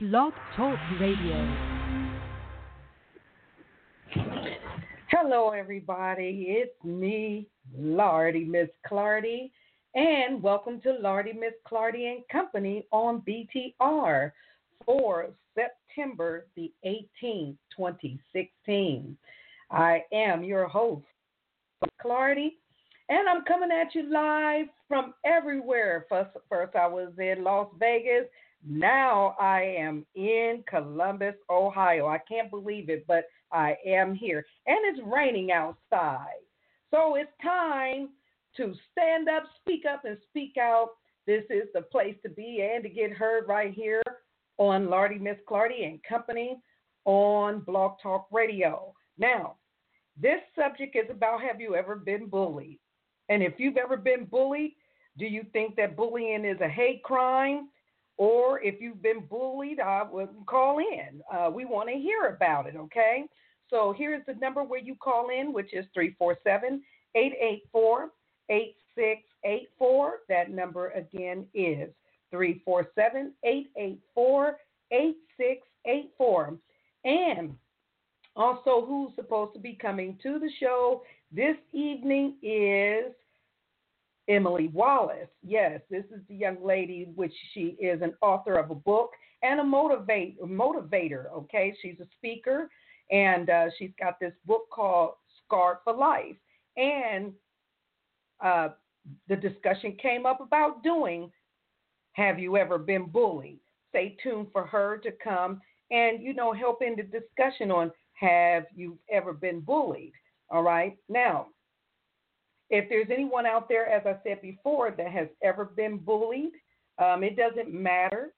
Blog Talk Radio. Hello, everybody. It's me, Lardy Miss Clardy, and welcome to Lardy Miss Clardy and Company on BTR for September the 18th, 2016. I am your host, Clardy, and I'm coming at you live from everywhere. First, first I was in Las Vegas. Now I am in Columbus, Ohio. I can't believe it, but I am here. And it's raining outside. So it's time to stand up, speak up, and speak out. This is the place to be and to get heard right here on Lardy Miss Clardy and Company on Blog Talk Radio. Now, this subject is about have you ever been bullied? And if you've ever been bullied, do you think that bullying is a hate crime? Or if you've been bullied, would call in. Uh, we want to hear about it, okay? So here's the number where you call in, which is 347 884 8684. That number again is 347 884 8684. And also, who's supposed to be coming to the show this evening is Emily Wallace. Yes, this is the young lady, which she is an author of a book and a motivate motivator. Okay, she's a speaker, and uh, she's got this book called Scarred for Life. And uh, the discussion came up about doing Have You Ever Been Bullied? Stay tuned for her to come and you know help in the discussion on Have You Ever Been Bullied? All right, now if there's anyone out there, as I said before, that has ever been bullied, um, it doesn't matter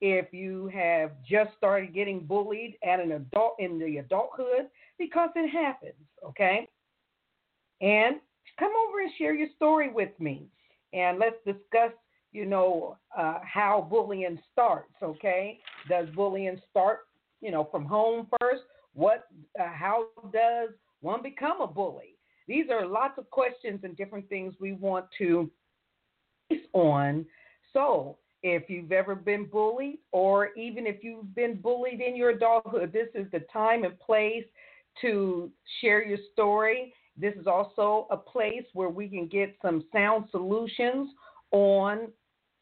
if you have just started getting bullied at an adult in the adulthood because it happens, okay? And come over and share your story with me, and let's discuss, you know, uh, how bullying starts, okay? Does bullying start, you know, from home first? What, uh, how does one become a bully? These are lots of questions and different things we want to base on. So, if you've ever been bullied, or even if you've been bullied in your adulthood, this is the time and place to share your story. This is also a place where we can get some sound solutions on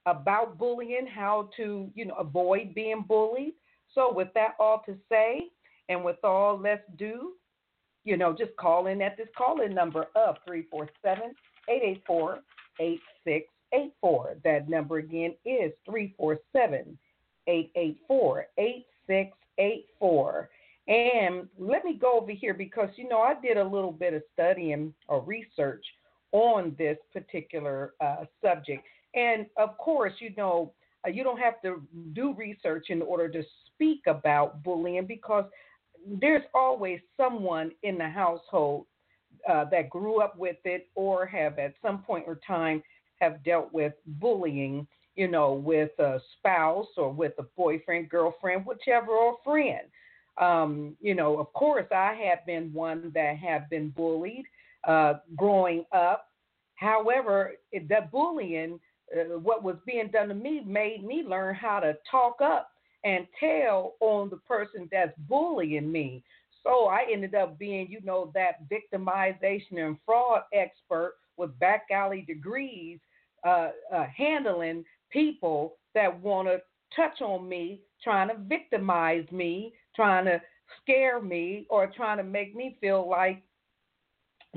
about bullying, how to, you know, avoid being bullied. So with that all to say, and with all let's do, you know, just call in at this call in number of 347 884 8684. That number again is 347 884 8684. And let me go over here because, you know, I did a little bit of studying or research on this particular uh, subject. And of course, you know, uh, you don't have to do research in order to speak about bullying because there's always someone in the household uh, that grew up with it or have at some point or time have dealt with bullying, you know, with a spouse or with a boyfriend, girlfriend, whichever, or friend. Um, you know, of course, I have been one that have been bullied uh, growing up. However, the bullying, uh, what was being done to me, made me learn how to talk up and tell on the person that's bullying me. So I ended up being, you know, that victimization and fraud expert with back alley degrees, uh, uh, handling people that want to touch on me, trying to victimize me, trying to scare me, or trying to make me feel like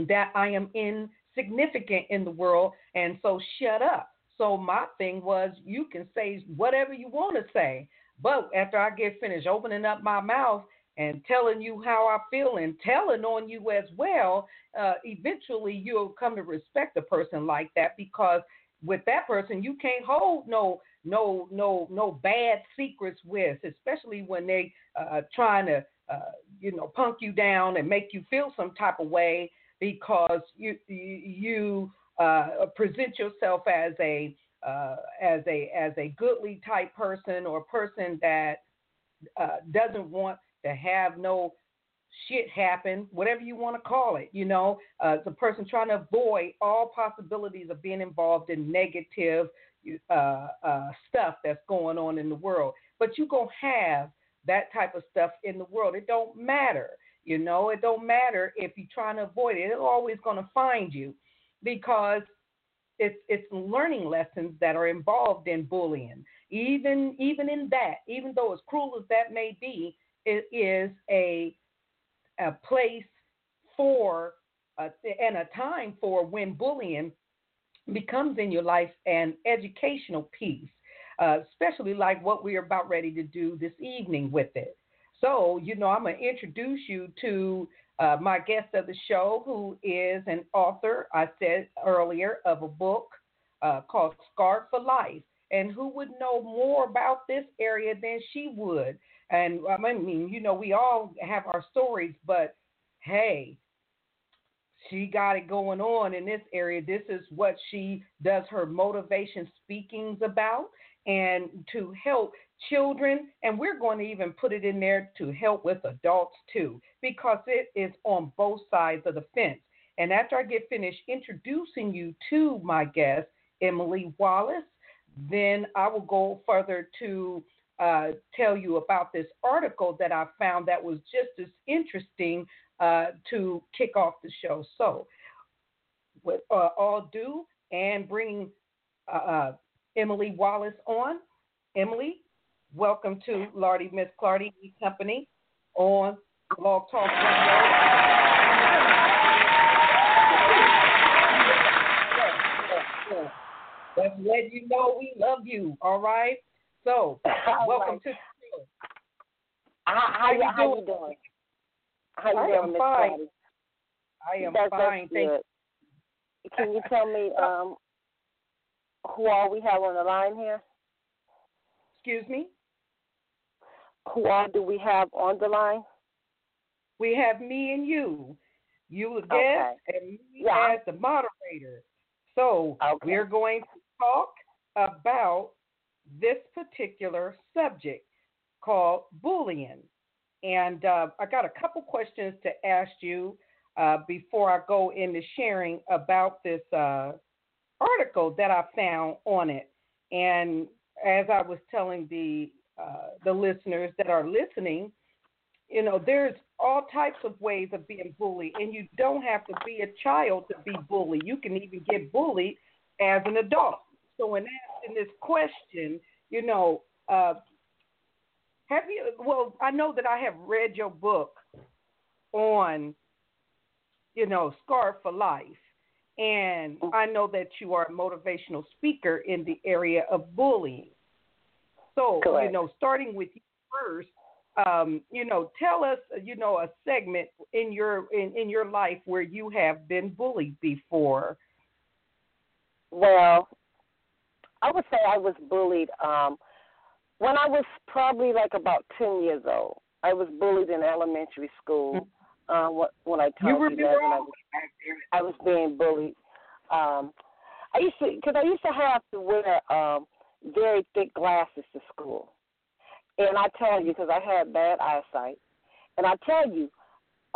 that I am insignificant in the world, and so shut up. So my thing was, you can say whatever you want to say. But after I get finished opening up my mouth and telling you how I feel and telling on you as well, uh, eventually you'll come to respect a person like that because with that person you can't hold no no no no bad secrets with, especially when they uh, trying to uh, you know punk you down and make you feel some type of way because you you uh, present yourself as a uh, as a as a goodly type person or person that uh, doesn't want to have no shit happen, whatever you want to call it. You know, uh, it's a person trying to avoid all possibilities of being involved in negative uh, uh, stuff that's going on in the world. but you're going to have that type of stuff in the world. It don't matter. You know, it don't matter if you're trying to avoid it. It's always to find you because it's it's learning lessons that are involved in bullying. Even even in that, even though as cruel as that may be, it is a a place for uh, and a time for when bullying becomes in your life an educational piece, uh, especially like what we're about ready to do this evening with it. So, you know, I'm going to introduce you to uh, my guest of the show, who is an author, I said earlier, of a book uh, called Scarred for Life. And who would know more about this area than she would? And I mean, you know, we all have our stories, but hey, she got it going on in this area. This is what she does her motivation speakings about and to help children. And we're going to even put it in there to help with adults too, because it is on both sides of the fence. And after I get finished introducing you to my guest, Emily Wallace, then I will go further to uh, tell you about this article that I found that was just as interesting uh, to kick off the show. So, with uh, all due and bringing uh, uh, Emily Wallace on, Emily, welcome to Lardy Miss Clardy Company on Blog Talk Radio. Let's let you know we love you. All right. So, welcome right. to the show. How, how, you, how you doing? How you I doing, Miss fine. I am that's, fine. That's Thank you. Can you tell me um, who all we have on the line here? Excuse me? Who all do we have on the line? We have me and you. You the guest okay. and me yeah. as the moderator. So okay. we're going to talk about this particular subject called bullying. And uh, I got a couple questions to ask you uh, before I go into sharing about this uh, article that I found on it. And as I was telling the uh, the listeners that are listening, you know, there's all types of ways of being bullied, and you don't have to be a child to be bullied. You can even get bullied as an adult. So, in asking this question, you know, uh, have you? Well, I know that I have read your book on, you know, Scarred for Life, and I know that you are a motivational speaker in the area of bullying. So, Correct. you know, starting with you first, um, you know, tell us, you know, a segment in your in, in your life where you have been bullied before. Well, I would say I was bullied um, when I was probably like about ten years old. I was bullied in elementary school. Uh, when I told you, you that, when I was, I was being bullied. Um, I used to because I used to have to wear um, very thick glasses to school, and I tell you because I had bad eyesight, and I tell you,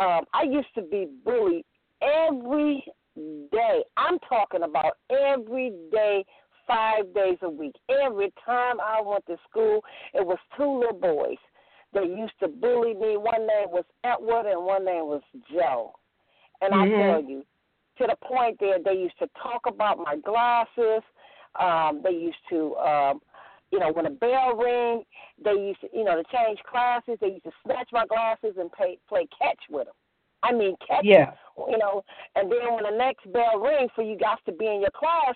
um, I used to be bullied every day. I'm talking about every day five days a week. Every time I went to school, it was two little boys that used to bully me. One name was Edward and one name was Joe. And mm-hmm. I tell you, to the point that they used to talk about my glasses. Um, they used to, um, you know, when a bell ring, they used to, you know, to change classes. They used to snatch my glasses and pay, play catch with them. I mean, catch. Yeah. You know, and then when the next bell rings for you guys to be in your class,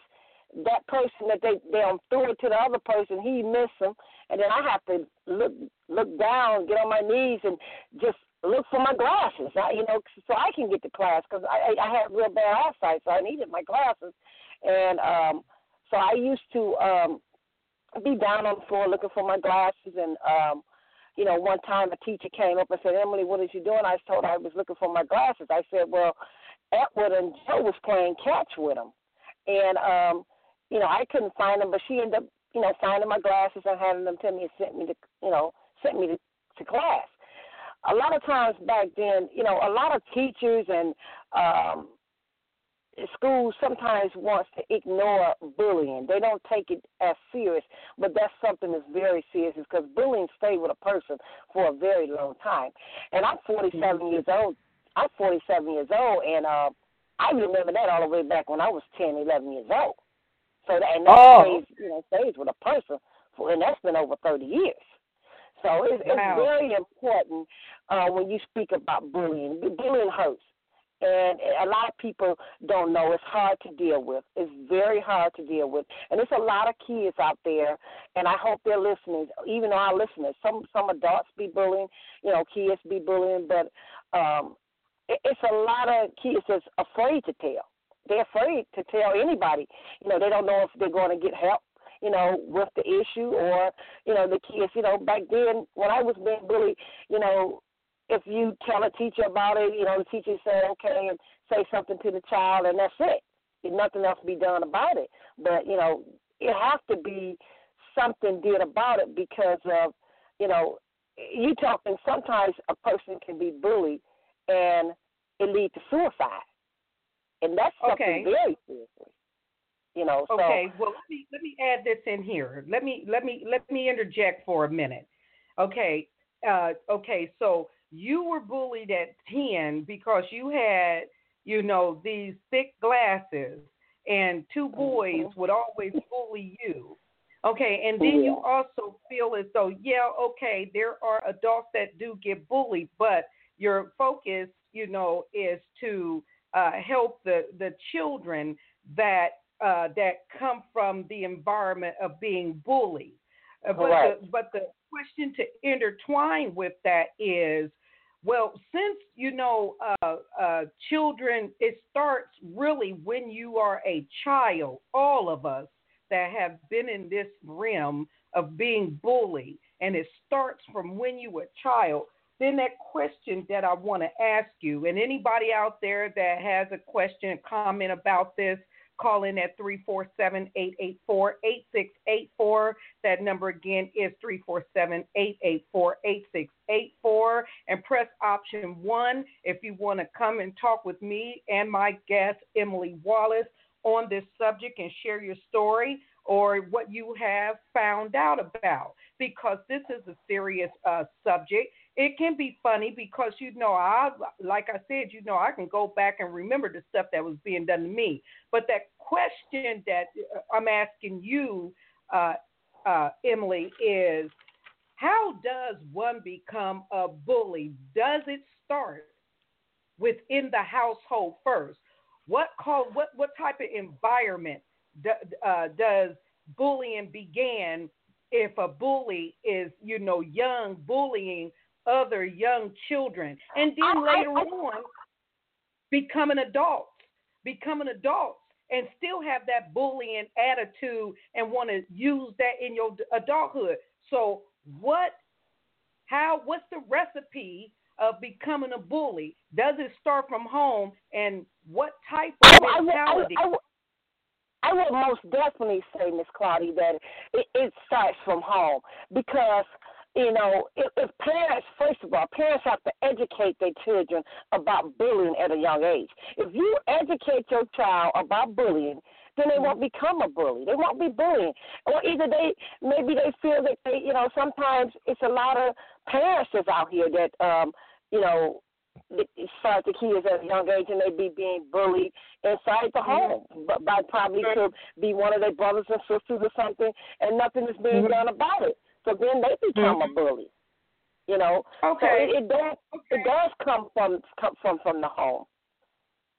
that person that they they um, threw it to the other person, he missed them, and then I have to look look down, get on my knees, and just look for my glasses. I, you know, so I can get to class because I I had real bad eyesight, so I needed my glasses, and um, so I used to um, be down on the floor looking for my glasses, and um, you know, one time a teacher came up and said, Emily, what is you doing? I told her I was looking for my glasses. I said, well, Edward and Joe was playing catch with them, and um you know, I couldn't find them, but she ended up, you know, finding my glasses and handing them to me and sent me to, you know, sent me to, to class. A lot of times back then, you know, a lot of teachers and um, schools sometimes wants to ignore bullying. They don't take it as serious, but that's something that's very serious because bullying stays with a person for a very long time. And I'm 47 mm-hmm. years old. I'm 47 years old, and uh, I remember that all the way back when I was 10, 11 years old. So that and that oh. stays, you know, stays with a person for, and that's been over 30 years. So it's, wow. it's very important uh, when you speak about bullying. Bullying hurts and a lot of people don't know it's hard to deal with. It's very hard to deal with, and there's a lot of kids out there, and I hope they're listening. Even our listeners, some some adults be bullying, you know, kids be bullying, but um, it, it's a lot of kids that's afraid to tell. They're afraid to tell anybody. You know, they don't know if they're going to get help you know, with the issue or, you know, the kids, you know, back then when I was being bullied, you know, if you tell a teacher about it, you know, the teacher say okay and say something to the child, and that's it. There's nothing else to be done about it. But you know, it has to be something did about it because of, you know, you talking. Sometimes a person can be bullied, and it leads to suicide, and that's something okay. very serious. You know. So, okay. Well, let me let me add this in here. Let me let me let me interject for a minute. Okay. Uh, okay. So you were bullied at 10 because you had, you know, these thick glasses and two boys mm-hmm. would always bully you. Okay, and then you also feel as though, yeah, okay, there are adults that do get bullied, but your focus, you know, is to uh, help the the children that uh, that come from the environment of being bullied. Uh, but the, but the question to intertwine with that is well, since you know, uh, uh, children, it starts really when you are a child. All of us that have been in this realm of being bullied, and it starts from when you were a child. Then that question that I want to ask you, and anybody out there that has a question, comment about this, Call in at 347 884 8684. That number again is 347 884 8684. And press option one if you want to come and talk with me and my guest, Emily Wallace, on this subject and share your story or what you have found out about because this is a serious uh, subject it can be funny because you know I like I said, you know I can go back and remember the stuff that was being done to me. But that question that uh, I'm asking you, uh, uh, Emily, is how does one become a bully? Does it start within the household first? What call what what type of environment do, uh, does bullying begin if a bully is you know young bullying other young children, and then later on becoming adults, becoming adults, and still have that bullying attitude and want to use that in your adulthood. So what? How? What's the recipe of becoming a bully? Does it start from home, and what type of oh, mentality? I, I, I, I would most definitely say, Miss Claudia, that it, it starts from home because you know, if, if parents, first of all, parents have to educate their children about bullying at a young age. If you educate your child about bullying, then they won't become a bully. They won't be bullying. Or either they maybe they feel that they you know, sometimes it's a lot of parents that's out here that um, you know, start the kids at a young age and they be being bullied inside the home but by probably could be one of their brothers and sisters or something and nothing is being mm-hmm. done about it. So then they become mm-hmm. a bully. You know. Okay. So it, it does okay. it does come from come from from the home.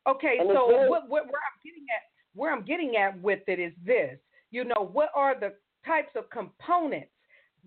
Okay. And so what, what where I'm getting at where I'm getting at with it is this. You know, what are the types of components,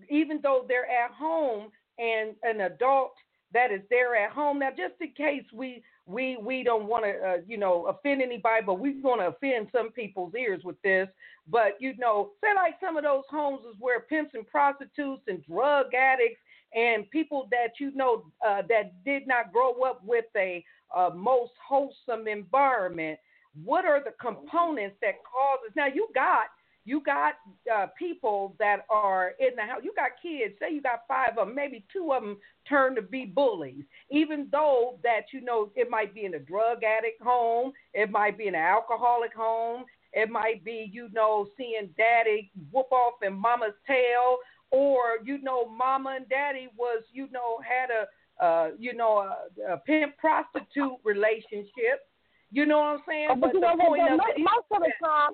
even though they're at home and an adult that is there at home. Now, just in case we we we don't want to uh, you know offend anybody, but we want to offend some people's ears with this. But you know, say like some of those homes is where pimps and prostitutes and drug addicts and people that you know uh, that did not grow up with a uh, most wholesome environment. What are the components that causes? Now you got you got uh, people that are in the house. You got kids. Say you got five of them, maybe two of them turn to be bullies. Even though that you know it might be in a drug addict home, it might be in an alcoholic home, it might be you know seeing daddy whoop off in mama's tail, or you know mama and daddy was you know had a uh, you know a, a pimp prostitute relationship. You know what I'm saying? Oh, but, but you know what? Most of the time,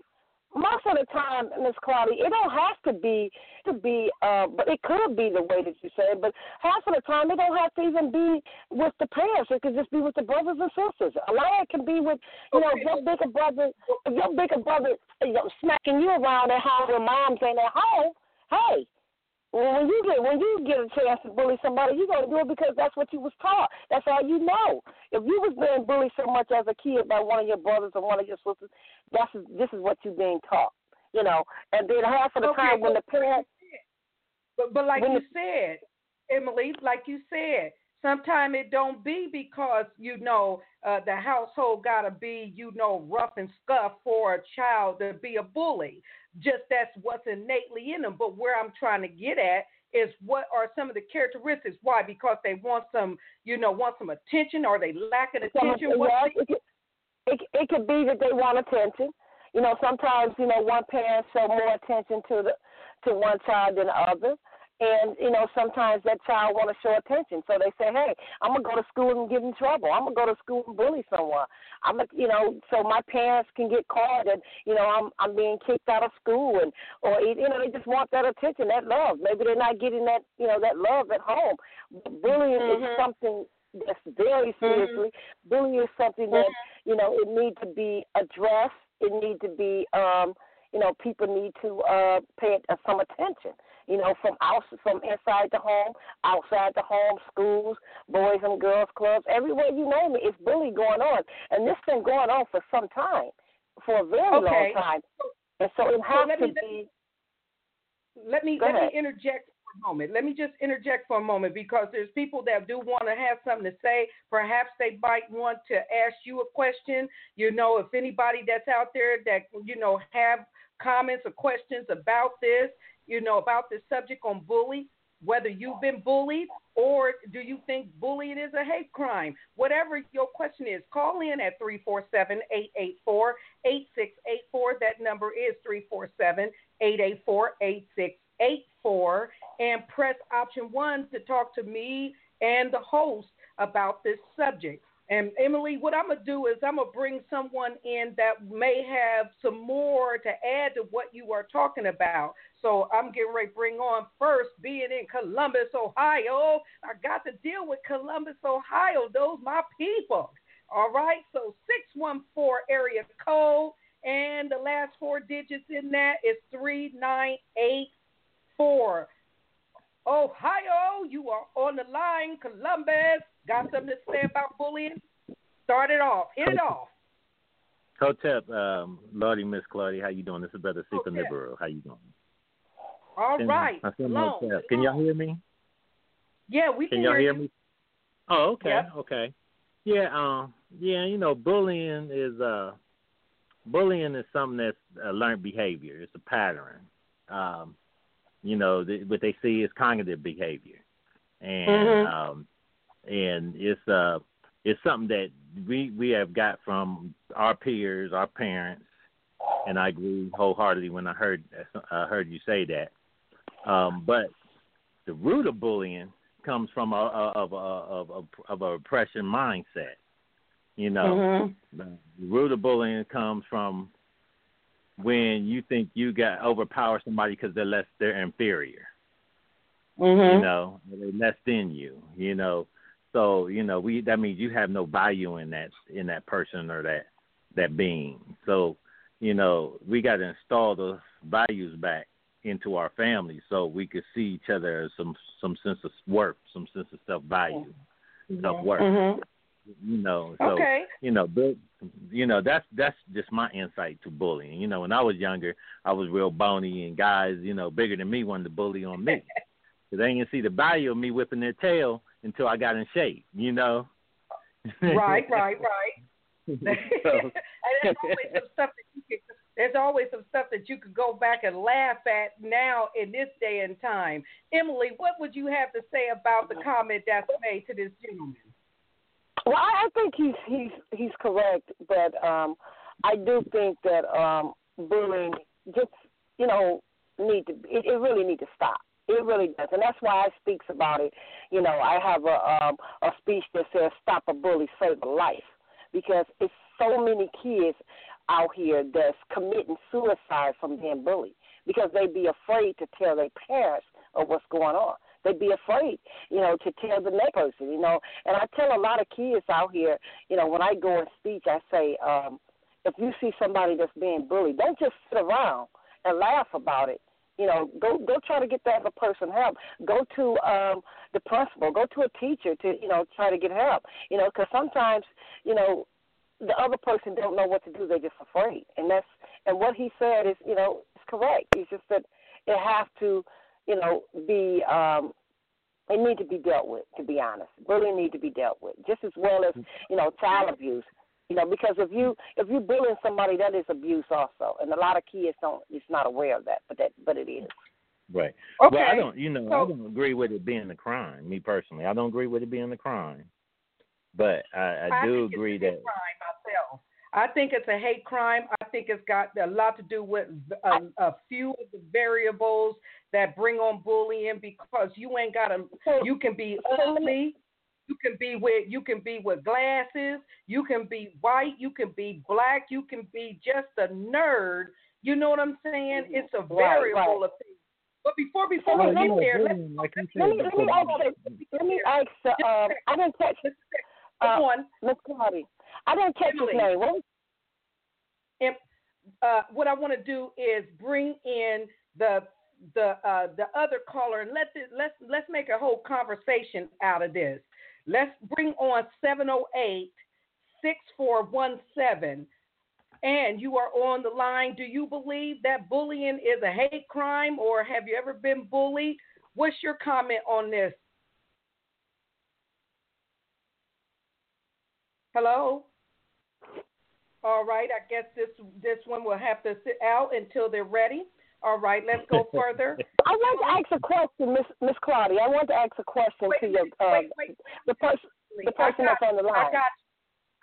most of the time, Miss Claudia, it don't have to be to be, uh, but it could be the way that you said. But half of the time, it don't have to even be with the parents. It could just be with the brothers and sisters. A lot of it can be with, you know, your bigger brother, your bigger brother, you know, smacking you around at home when moms ain't at home. Hey, when you get when you get a chance to bully somebody, you're gonna do it because that's what you was taught. That's all you know. If you was being bullied so much as a kid by one of your brothers or one of your sisters, that's this is what you're being taught. You know, and then half of the okay, time when the parents, but but like you the, said, Emily, like you said, sometimes it don't be because you know uh, the household gotta be you know rough and scuff for a child to be a bully just that's what's innately in them. But where I'm trying to get at is what are some of the characteristics? Why? Because they want some, you know, want some attention, or they lacking attention. Yes, it, could, it, it could be that they want attention. You know, sometimes you know one parent show more attention to the to one child than the other. And you know, sometimes that child want to show attention, so they say, "Hey, I'm gonna go to school and get in trouble. I'm gonna go to school and bully someone. I'm, gonna, you know, so my parents can get caught, and you know, I'm I'm being kicked out of school, and or you know, they just want that attention, that love. Maybe they're not getting that, you know, that love at home. But bullying mm-hmm. is something that's very mm-hmm. seriously. Mm-hmm. Bullying is something that mm-hmm. you know it needs to be addressed. It needs to be, um, you know, people need to uh, pay uh, some attention you know, from out from inside the home, outside the home, schools, boys and girls clubs, everywhere you name it, it's bullying going on, and this has been going on for some time, for a very okay. long time, and so it has so to be. Let me let ahead. me interject for a moment. Let me just interject for a moment because there's people that do want to have something to say. Perhaps they might want to ask you a question. You know, if anybody that's out there that you know have comments or questions about this, you know, about this subject on bully, whether you've been bullied or do you think bullying is a hate crime? Whatever your question is, call in at 347 884 8684. That number is 347 884 8684. And press option one to talk to me and the host about this subject. And Emily, what I'm gonna do is I'm gonna bring someone in that may have some more to add to what you are talking about. So I'm getting ready to bring on first, being in Columbus, Ohio. I got to deal with Columbus, Ohio. Those my people. All right. So 614 area code, and the last four digits in that is 3984. Ohio, you are on the line. Columbus, got something to say about bullying? Start it off. Hit it off. Hotep, um, Lordy, Miss Claudia, how you doing? This is Brother Super. Nibiru. How you doing? All Can- right. Long. Can y'all hear me? Yeah, we can, Can y'all hear you. me? Oh, okay, Yep. okay. Yeah, um, yeah, you know, bullying is uh, bullying is something that's a learned behavior. It's a pattern. Um, you know, th- what they see is cognitive behavior, and Mhm. um, and it's uh, it's something that we we have got from our peers, our parents, and I agree wholeheartedly when I heard uh, heard you say that. Um, but the root of bullying comes from a, of a of a of a oppression mindset. You know, Mhm. the root of bullying comes from when you think you got overpower somebody because they're less they're inferior. Mhm. You know, they're less than you. You know, so you know we that means you have no value in that in that person or that that being. So you know we got to install those values back into our family so we could see each other as some some sense of worth, some sense of self value, self worth. Mhm. You know, so Okay. you know, but you know that's that's just my insight to bullying. You know, when I was younger, I was real bony, and guys, you know, bigger than me wanted to bully on me. Cause they didn't see the value of me whipping their tail until I got in shape. You know. right, right, right. so, and that's always some stuff that you can There's always some stuff that you could go back and laugh at now in this day and time. Emily, what would you have to say about the comment that's made to this gentleman? Well, I think he's he's he's correct, but um, I do think that um, bullying just you know need to it, it really need to stop. It really does, and that's why I speaks about it. You know, I have a um, a speech that says "Stop a bully, save a life," because it's so many kids out here that's committing suicide from being bullied because they be afraid to tell their parents of what's going on. They'd be afraid, you know, to tell the next person, you know. And I tell a lot of kids out here, you know, when I go and speak, I say, um, if you see somebody that's being bullied, don't just sit around and laugh about it. You know, go go try to get that other person help. Go to um the principal. Go to a teacher to you know try to get help. You know, because sometimes you know the other person don't know what to do. They're just afraid, and that's and what he said is you know is correct. It's just that it has to you know be um it need to be dealt with. To be honest, bullying need to be dealt with just as well as you know child abuse. You know, because if you if you bullying somebody, that is abuse also, and a lot of kids don't It's not aware of that, but that but it is. Right. Okay. Well, I don't. You know, So- I don't agree with it being a crime. Me personally, I don't agree with it being a crime. But I, I do think agree it's a that. crime myself. I think it's a hate crime. I think it's got a lot to do with a, a few of the variables that bring on bullying because you ain't got to. You can be ugly. You can be with you can be with glasses. You can be white. You can be black. You can be just a nerd. You know what I'm saying? It's a Right, variable right. of things. But before before Well, we get there, let's bullying, like you Let me let me ask let me ask uh, I didn't catch uh. Miss Claudia. I didn't catch his name. What Em- uh, what I want to do is bring in the the uh, the other caller and let this, let's let's make a whole conversation out of this. Let's bring on 708 6417. And you are on the line. Do you believe that bullying is a hate crime or have you ever been bullied? What's your comment on this? Hello? All right, I guess this this one will have to sit out until they're ready. All right, let's go further. I want to ask a question, Miss Miss Claudia. I want to ask a question Wait to your minute, uh, wait, wait, the person the person got, that's on the line. I got you.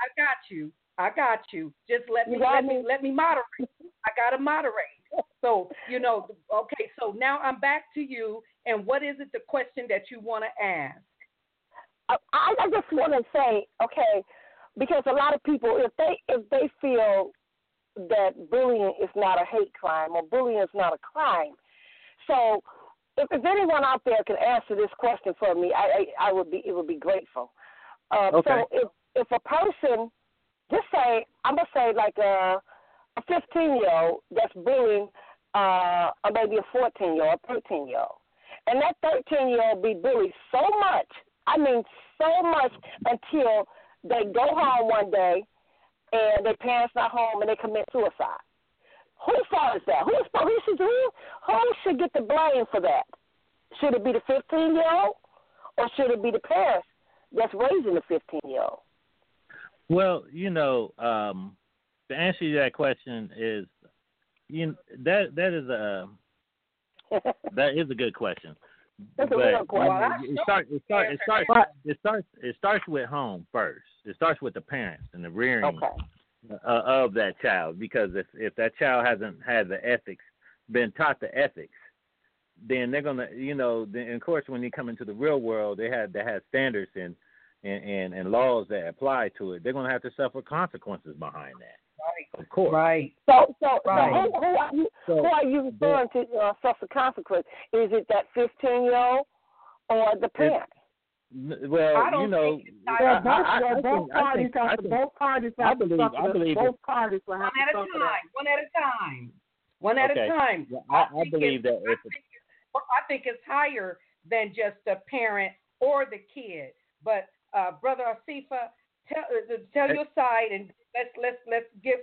I got you. I got you. Just let me let me me? let me moderate. I gotta moderate. So you know, okay. So now I'm back to you. And what is it the question that you want to ask? I, I just want to say, okay, because a lot of people, if they if they feel that bullying is not a hate crime or bullying is not a crime, so if, if anyone out there can answer this question for me, I I, I would be it would be grateful. Uh, Okay. So if if a person, just say I'm gonna say like a a 15 year old that's bullying, uh, or maybe a 14 year old, 13 year old, and that 13 year old be bullied so much, I mean so much until they go home one day and their parents not home and they commit suicide. Whose fault is that? Who's who should who, who should get the blame for that? Should it be the 15 year old or should it be the parents that's raising the 15 year old? Well, you know, um, to answer you that question is, you that that is a that is a good question. That's a but real question. Well, I it starts it starts it starts it starts it starts with home first. It starts with the parents and the rearing Okay. uh, of that child because if if that child hasn't had the ethics, been taught the ethics, then they're gonna you know then of course when you come into the real world they have they have standards and and and, and laws that apply to it. They're gonna have to suffer consequences behind that. Of course. Right. So, so, Right. so who, who are you? So- who are you referring to uh, suffer consequence? Is it that 15 year old or the parent? N- Well, I don't you know, think I. I, both, I, I both parties have to, both parties I have believe- to I suffer. believe both parties will One have at a suffer time. One at a time. One at Okay. a time. Yeah, I, I think believe that I think, it's, I think it's higher than just the parent or the kid. But uh, brother Asifa, tell uh, tell your side and let's let's let's give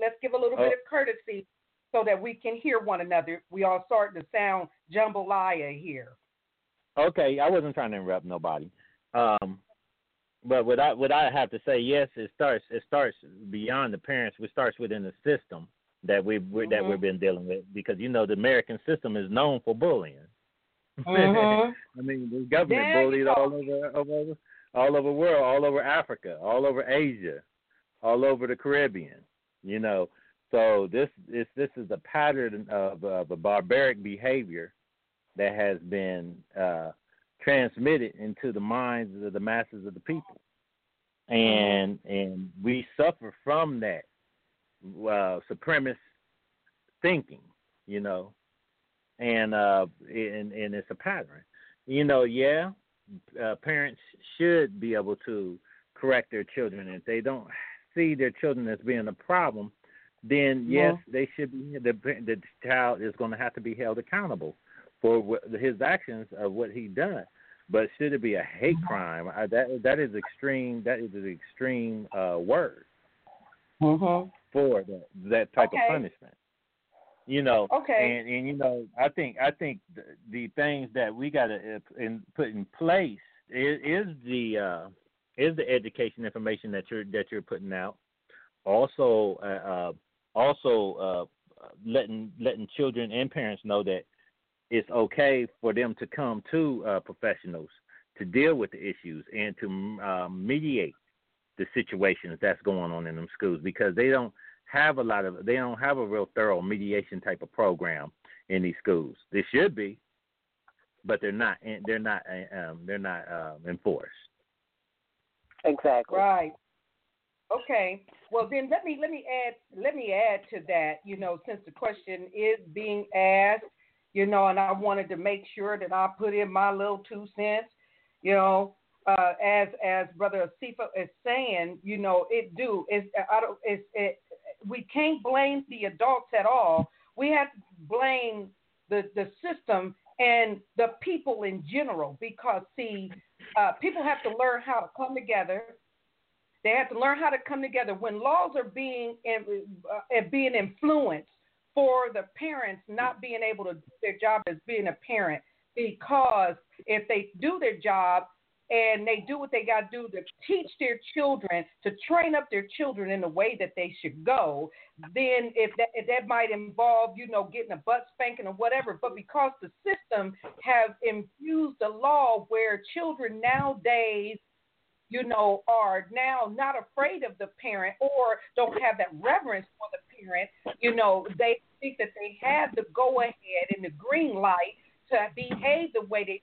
let's give a little bit Oh. of courtesy so that we can hear one another. We all starting to sound jambalaya here. Okay, I wasn't trying to interrupt nobody. Um, but what I what I have to say, yes, it starts it starts beyond the parents. It starts within the system that we've mm-hmm. that we've been dealing with because you know the American system is known for bullying. Mm-hmm. I mean, the government there bullied all over, over all over the world, all over Africa, all over Asia, all over the Caribbean. You know, so this is this is a pattern of, of a barbaric behavior that has been uh, transmitted into the minds of the masses of the people, and and we suffer from that uh, supremacist thinking, you know, and uh, and and it's a pattern, you know. Yeah, uh, parents should be able to correct their children if they don't see their children as being a problem. Then yes, they should be. The the child is going to have to be held accountable for his actions of what he done. But should it be a hate crime? I, that that is extreme. That is an extreme uh, word mm-hmm. for that that type okay. of punishment. You know, okay, and and you know, I think I think the, the things that we got to uh, in, put in place is, is the uh, is the education information that you're that you're putting out. Also, uh, uh, also uh, letting letting children and parents know that it's okay for them to come to uh, professionals to deal with the issues and to mediate the situations that's going on in them schools because they don't have a lot of they don't have a real thorough mediation type of program in these schools. They should be, but they're not. They're not. Um, they're not um, enforced. Exactly. Right. Okay. Well, then let me let me add let me add to that. You know, since the question is being asked, you know, and I wanted to make sure that I put in my little two cents. You know, uh, as as Brother Asifa is saying, you know, it do it's I don't it's it we can't blame the adults at all. We have to blame the the system and the people in general because see, uh, people have to learn how to come together. They have to learn how to come together when laws are being uh, being influenced for the parents not being able to do their job as being a parent because if they do their job and they do what they got to do to teach their children to train up their children in the way that they should go then if that if that might involve you know getting a butt spanking or whatever. But because the system have infused a law where children nowadays you know, are now not afraid of the parent or don't have that reverence for the parent, you know, they think that they have the go ahead and the green light to behave the way they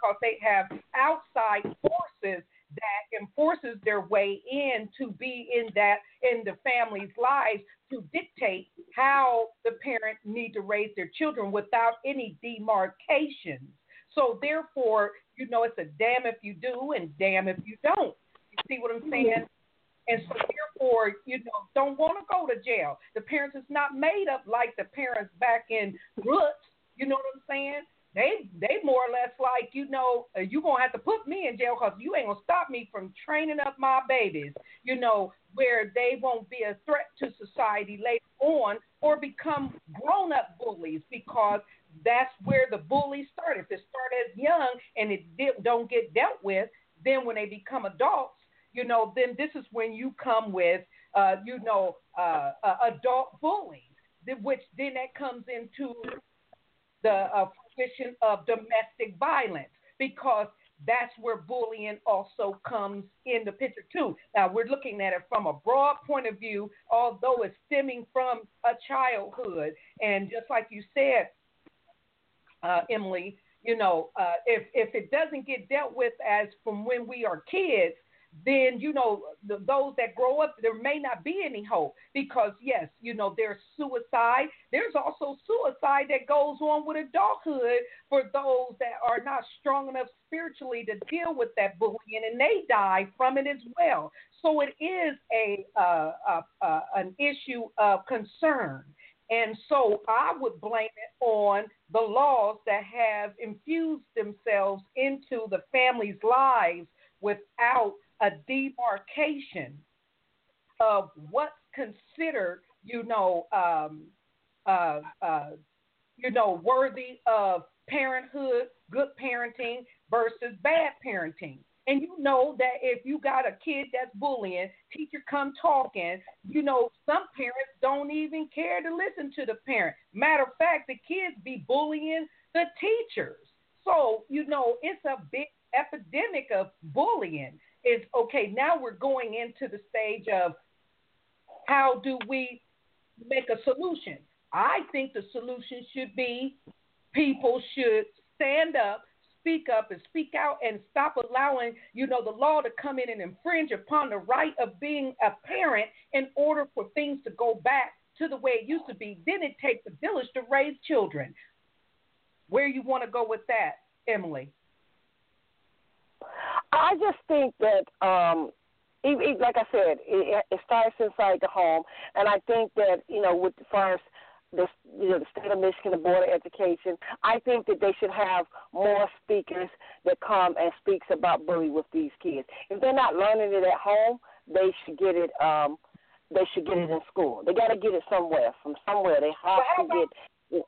because they have outside forces that enforces their way in to be in that in the family's lives to dictate how the parent need to raise their children without any demarcations. So therefore, you know it's a damn if you do and damn if you don't. You see what I'm saying? And so therefore, you know, don't want to go to jail. The parents is not made up like the parents back in Roots. You know what I'm saying? They they more or less like you know uh, you gonna have to put me in jail because you ain't gonna stop me from training up my babies. You know where they won't be a threat to society later on or become grown up bullies because that's where the bullies start. If they start as young and it don't get dealt with, then when they become adults, you know, then this is when you come with, uh, you know, uh, uh, adult bullying, which then that comes into the position of domestic violence because that's where bullying also comes in the picture too. Now we're looking at it from a broad point of view, although it's stemming from a childhood. And just like you said, uh, Emily, you know, uh, if if it doesn't get dealt with as from when we are kids, then you know the, those that grow up there may not be any hope because yes you know there's suicide. There's also suicide that goes on with adulthood for those that are not strong enough spiritually to deal with that bullying and they die from it as well. So it is a uh, uh, uh, an issue of concern. And so I would blame it on the laws that have infused themselves into the family's lives without a demarcation of what's considered, you know, um, uh, uh, you know, worthy of parenthood, good parenting versus bad parenting. and you know that if you got a kid that's bullying, teacher come talking, you know, some parents don't even care to listen to the parent. Matter of fact, the kids be bullying the teachers. So, you know, it's a big epidemic of bullying. It's okay, now we're going into the stage of how do we make a solution? I think the solution should be people should stand up, speak up, and speak out, and stop allowing you know the law to come in and infringe upon the right of being a parent in order for things to go back to the way it used to be. Then it takes a village to raise children. Where you want to go with that, Emily? I just think that um, it, like I said, it, it starts inside the home, and I think that you know, with first the you know the state of Michigan, the board of education, I think that they should have more speakers that come and speaks about bullying with these kids. If they're not learning it at home, they should get it. um They should get it in school. They got to get it somewhere. From somewhere, they have well, to get.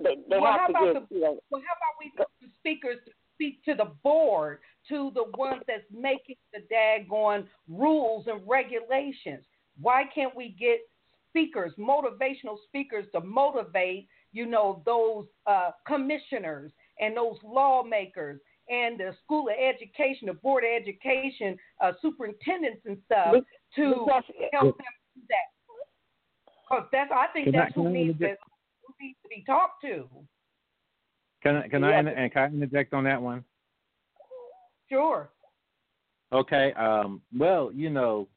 they they well, have to get. The, you know, well, how about we put the speakers to speak to the board to the ones that's making the daggone rules and regulations. Why can't we get speakers, motivational speakers to motivate, you know, those uh, commissioners and those lawmakers and the school of education, the board of education, uh, superintendents and stuff to help them do that. Because that's, I think that's who needs, to, who needs to be talked to. Can I, can yeah. I and can I interject on that one? Sure. Okay. Um, well, you know,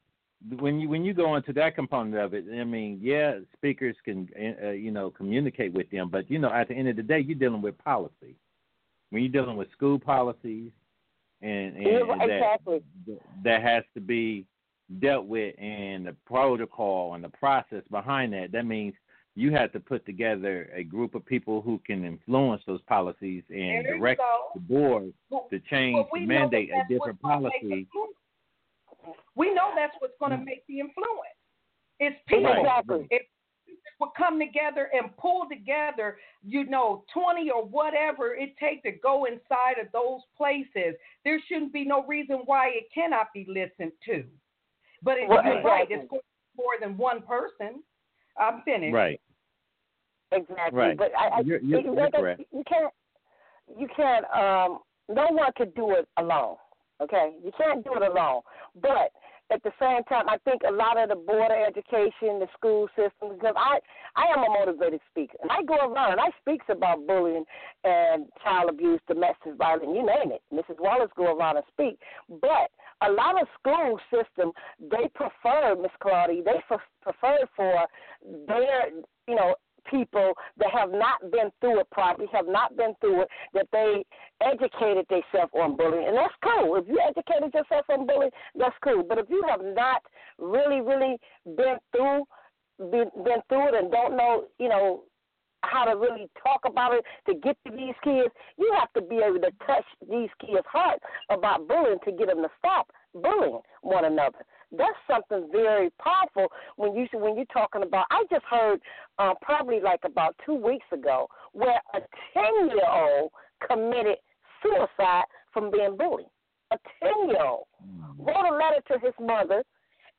when you when you go into that component of it, I mean, yeah, speakers can uh, you know communicate with them, but you know, at the end of the day, you're dealing with policy. When you're dealing with school policies, and, and, and exactly. that that has to be dealt with, and the protocol and the process behind that. That means you have to put together a group of people who can influence those policies and direct the board well, to change well, to mandate a different policy. We know that's what's going to mm. make the influence. It's people. Exactly. If people will come together and pull together, you know, 20 or whatever it takes to go inside of those places, there shouldn't be no reason why it cannot be listened to. But it's well, exactly. right. It's more than one person. I'm finished. Right. Exactly. Right. But I, I you're, you're, you, you're you can't. You can't. Um, no one could do it alone. Okay, you can't do it alone. But at the same time, I think a lot of the board of education, the school system, because I I am a motivated speaker, and I go around and I speaks about bullying and child abuse, domestic violence, you name it. Mrs. Wallace go around and speak, but a lot of school system they prefer Miss Clardy, they prefer for their you know people that have not been through it properly, have not been through it, that they educated themselves on bullying. And that's cool. If you educated yourself on bullying, that's cool. But if you have not really, really been through been, been through it and don't know, you know, how to really talk about it to get to these kids, you have to be able to touch these kids' hearts about bullying to get them to stop bullying one another. That's something very powerful when you when you're talking about. I just heard uh, probably like about two weeks ago where a ten year old committed suicide from being bullied. A ten year old mm-hmm. wrote a letter to his mother,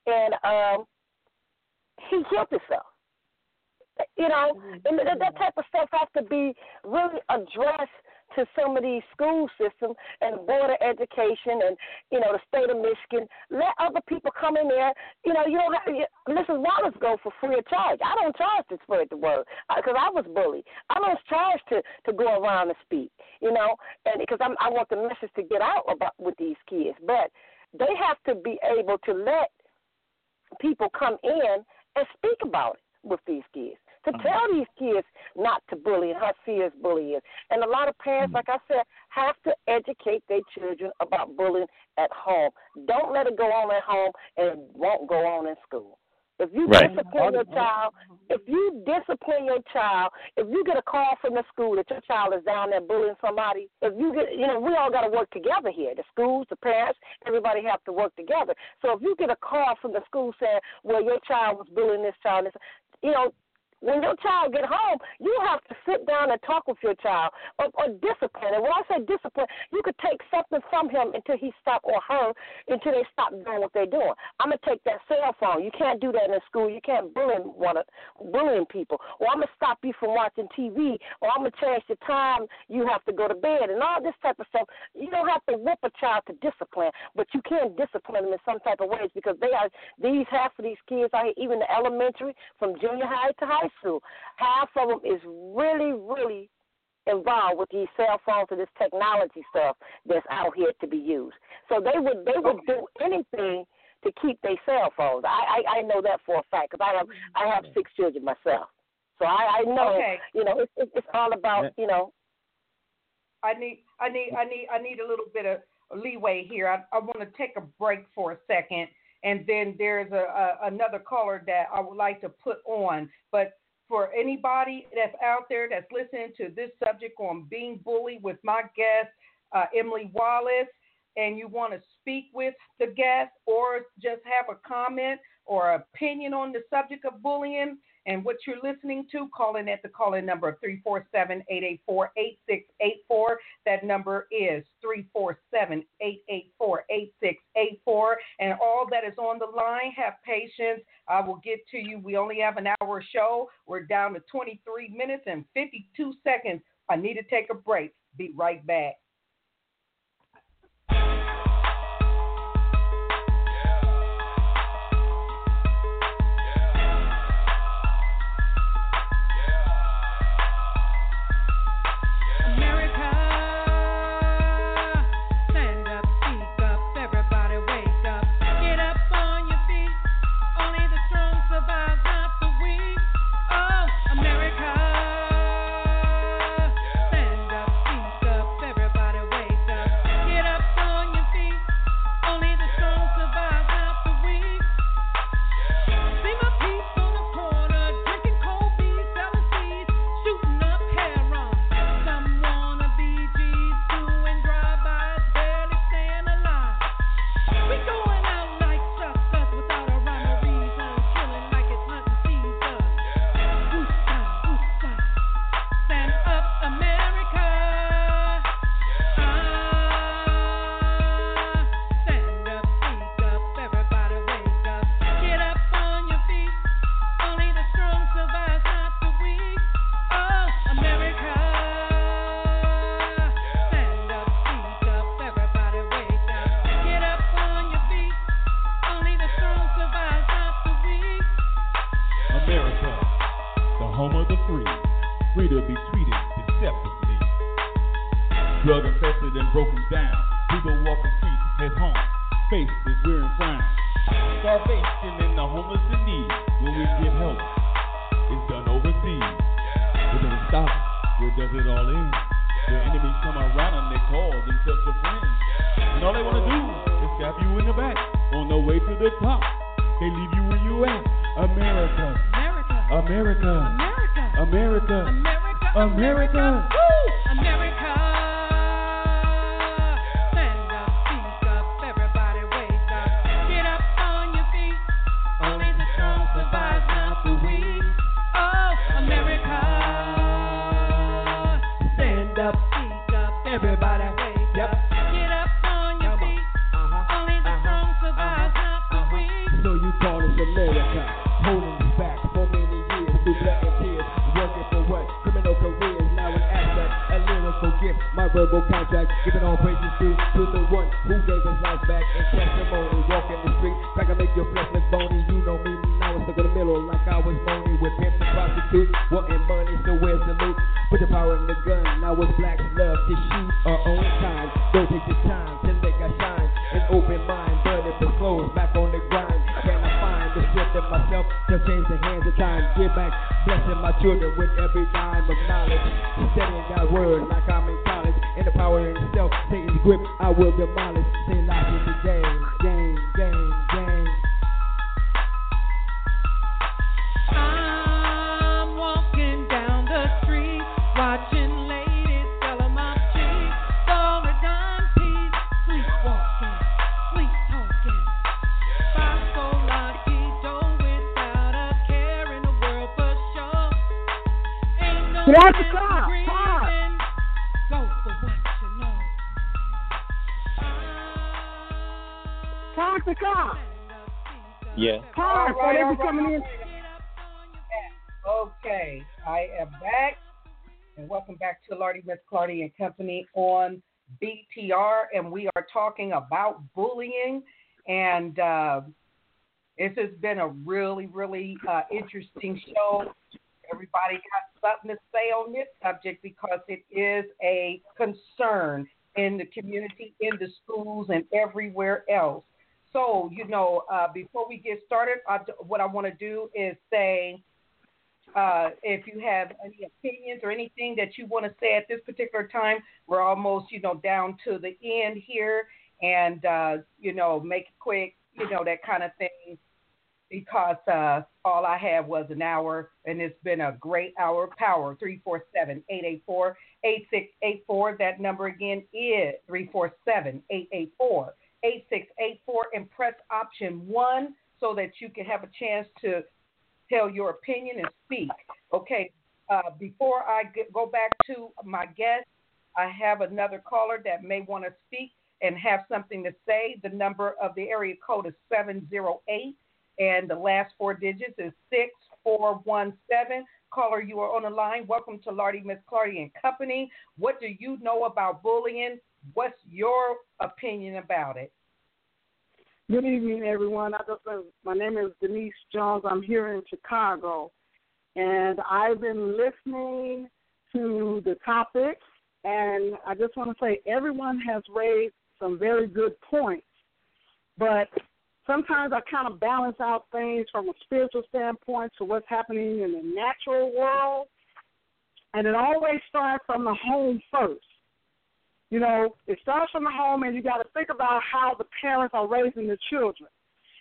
and um, he killed himself. You know, and that type of stuff has to be really addressed to some of these school systems and board of education and you know the state of Michigan. Let other people come in there. You know, you don't have to. Mrs. Wallace go for free of charge. I don't charge to spread the word because I was bullied. I don't charge to to go around and speak. You know, and because I'm I want the message to get out about with these kids, but they have to be able to let people come in and speak about it with these kids to uh-huh. tell these kids not to bully and how serious bullying is. And a lot of parents, mm-hmm. like I said, have to educate their children about bullying at home. Don't let it go on at home and it won't go on in school. If you right. discipline your child, if you discipline your child, if you get a call from the school that your child is down there bullying somebody, if you get, you know, we all got to work together here. The schools, the parents, everybody have to work together. So if you get a call from the school saying, well, your child was bullying this child, you know, when your child get home, you have to sit down and talk with your child or, or discipline. And when I say discipline, you could take something from him until he stop or her until they stop doing what they're doing. I'm gonna take that cell phone. You can't do that in school. You can't bully one bullying people. Or I'm gonna stop you from watching TV. Or I'm gonna change the time you have to go to bed and all this type of stuff. You don't have to whip a child to discipline, but you can discipline them in some type of ways because they are these half of these kids are even the elementary from junior high to high school. Half of them is really, really involved with these cell phones and this technology stuff that's out here to be used. So they would they would do anything to keep their cell phones. I, I I know that for a fact because I have I have six children myself. So I, I know Okay. you know it's it's all about you know I need, I need, I need, I need a little bit of leeway here. I, I want to take a break for a second, and then there's a, a another caller that I would like to put on. But for anybody that's out there that's listening to this subject on being bullied with my guest uh, Emily Wallace, and you want to speak with the guest or just have a comment or opinion on the subject of bullying and what you're listening to, call in at the call in number of 347 884 8684. That number is 347 884 8684. And all that is on the line, have patience. I will get to you. We only have an hour show. We're down to 23 minutes and 52 seconds. I need to take a break. Be right back. Down, people walking streets head home, faces wearing frowns. Starvation and the homeless in need. When we get help, it's done overseas. Does it stop? Where does it all end? The enemies come around and they call themselves your friends. And all they want to do is stab you in the back on the way to the top. They leave you where you at. America, America. America, America. America, America. America. Woo! America. Verbal contract, giving all praises due to the one who gave us life back in testimony, walking the street, back to make your look bony, you know me, now it's stuck in the middle like I was moaning with pimps and prostitutes, wanting money, so where's the loot? Put the power in the gun, now it's blacks love to shoot our own kind, don't take the time to let God shine, an open mind, but if it's closed, back on the grind, can I find the strength in myself to change the hands of time? Give back, blessing my children with every dime of knowledge. Studying God's word like I'm in power in itself, Satan's grip, I will demolish. Say life is a game, game, game, game. I'm walking down the street, watching ladies Park the car. Yeah. Park. All right, so they be right, coming all in. Okay, I am back, and welcome back to Lordy Miss Clardy and Company on BTR, and we are talking about bullying, and uh, this has been a really, really uh, interesting show. Everybody got something to say on this subject because it is a concern in the community, in the schools, and everywhere else. So, you know, uh, before we get started, I, what I want to do is say uh, if you have any opinions or anything that you want to say at this particular time, we're almost, you know, down to the end here, and uh, you know, make it quick, you know, that kind of thing. Because uh, all I had was an hour, and it's been a great hour. Power three four seven eight eight four eight six eight four. That number again is three four seven eight eight four eight six eight four, and press option one so that you can have a chance to tell your opinion and speak. Okay, uh, before I get, go back to my guest, I have another caller that may want to speak and have something to say. The number of the area code is 708, and the last four digits is 6417. Caller, you are on the line. Welcome to Lordy Miss Clardy and Company. What do you know about bullying? What's your opinion about it? Good evening, everyone. I just uh, my name is Denise Jones. I'm here in Chicago, and I've been listening to the topic. And I just want to say everyone has raised some very good points, but sometimes I kind of balance out things from a spiritual standpoint to what's happening in the natural world, and it always starts from the home first. You know, it starts from the home, and you got to think about how the parents are raising the children.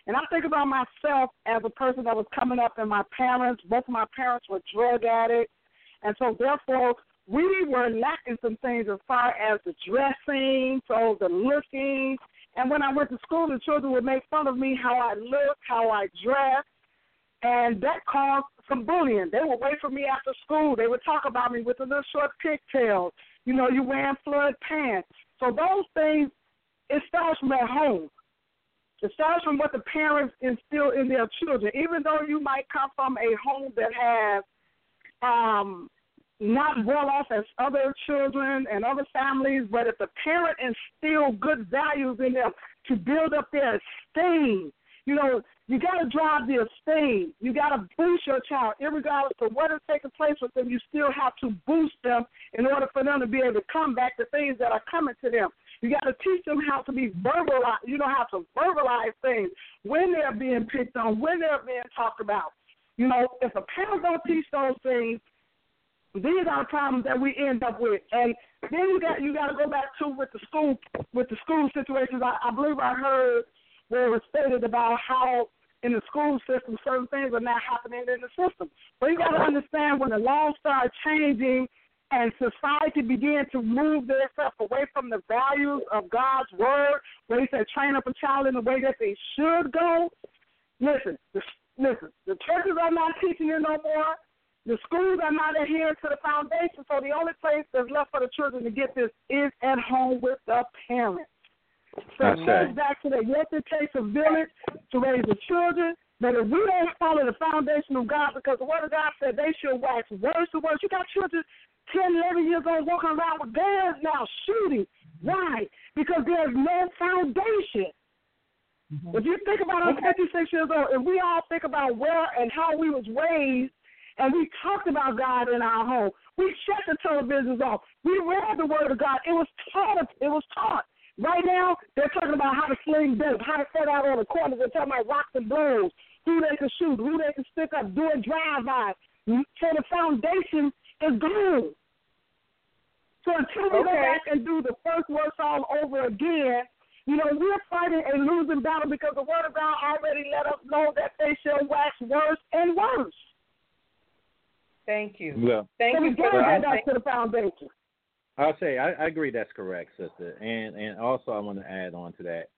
And I think about myself as a person that was coming up, and my parents, both of my parents were drug addicts, and so therefore we were lacking some things as far as the dressing, so the looking. And when I went to school, the children would make fun of me how I looked, how I dressed, and that caused some bullying. They would wait for me after school. They would talk about me with the little short pigtails. You know, you're wearing flood pants. So those things, it starts from at home. It starts from what the parents instill in their children. Even though you might come from a home that has um, not well off as other children and other families, but if the parent instill good values in them to build up their esteem, you know, you got to drive the esteem. You got to boost your child, regardless of what is taking place with them. You still have to boost them in order for them to be able to come back to things that are coming to them. You got to teach them how to be verbalized. You know how to verbalize things when they're being picked on, when they're being talked about. You know, if a parent don't teach those things, these are the problems that we end up with. And then you got you got to go back to with the school with the school situations. I, I believe I heard where it was stated about how in the school system certain things are not happening in the system. But you got to understand when the laws start changing and society began to move themselves away from the values of God's word, where He said, "Train up a child in the way that they should go." Listen, the, listen. The churches are not teaching it no more. The schools are not adhering to the foundation. So the only place that's left for the children to get this is at home with the parents. So That's goes back to that. Yes, it takes a village to raise the children. But if we don't follow the foundation of God, because the Word of God said they should wax worse to worse. You got children 10, 11 years old walking around with guns now shooting. Why? Because there's no foundation. Mm-hmm. If you think about I'm 56 years old, if we all think about where and how we was raised, and we talked about God in our home, we shut the televisions off. We read the Word of God. It was taught. It was taught. Right now, they're talking about how to sling dope, how to set out on the corners. They're talking about rocks and blows, who they can shoot, who they can stick up, doing drive-bys. Mm, so the foundation is gone. So until we go back and do the first works all over again, you know, we're fighting a losing battle because the Word of God already let us know that they shall wax worse and worse. Thank you. Well, Thank so we you got to that. go back to the foundation. I'll say I, I agree that's correct, sister, and and also I want to add on to that,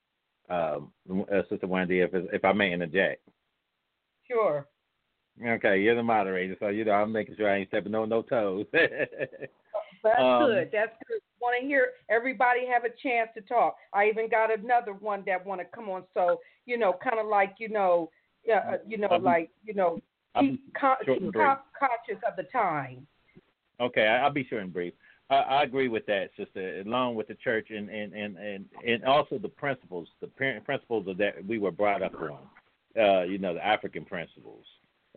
um, uh, sister Wendy, if if I may interject. Sure. Okay, you're the moderator, so you know I'm making sure I ain't stepping on no toes. That's Um, good. That's good. Want to hear everybody have a chance to talk. I even got another one that want to come on. So you know, kind of like you know, uh, you know, be- like you know, keep, con- keep con- conscious of the time. Okay, I- I'll be sure and brief. I, I agree with that, sister. Along with the church and and and and, and also the principles, the parent principles of that we were brought up on. Uh, you know, the African principles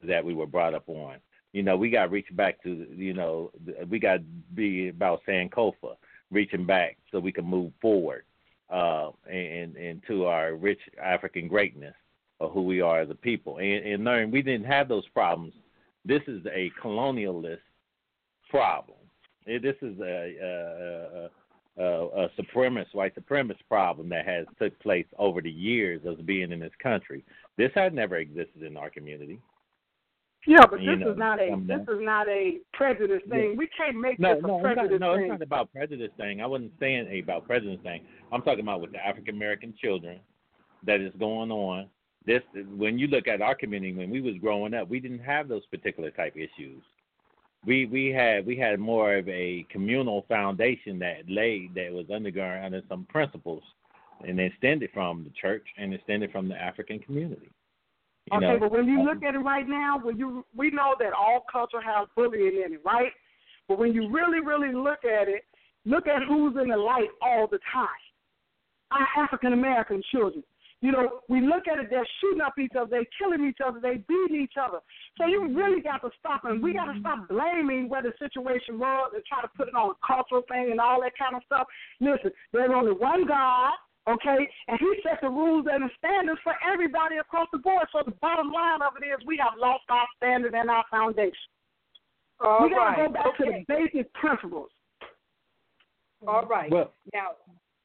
that we were brought up on. You know, we got to reach back to you know we got to be about Sankofa, reaching back so we can move forward uh, and and to our rich African greatness of who we are as a people. And, and learn we didn't have those problems. This is a colonialist problem. This is a, a, a, a, a supremacist, white supremacist problem that has took place over the years of being in this country. This had never existed in our community. Yeah, but You this know, is not a this is not a prejudice thing. We can't make No, this a no, not, prejudice no, thing. it's not about prejudice thing. I wasn't saying about prejudice thing. I'm talking about with the African American children that is going on. This when you look at our community when we was growing up, we didn't have those particular type issues. We we had we had more of a communal foundation that laid that was undergone under some principles and extended from the church and extended from the African community. You okay, know, but when you um, look at it right now, when you we know that all culture has bullying in it, right? But when you really, really look at it, look at who's in the light all the time. Our African American children. You know, we look at it, they're shooting up each other, they're killing each other, they beating each other. So you really got to stop and we got to stop blaming where the situation was and try to put it on a cultural thing and all that kind of stuff. Listen, there's only one God, okay, and He sets the rules and the standards for everybody across the board. So the bottom line of it is we have lost our standard and our foundation. All we got right. to go back okay. to the basic principles. All right. Well- now,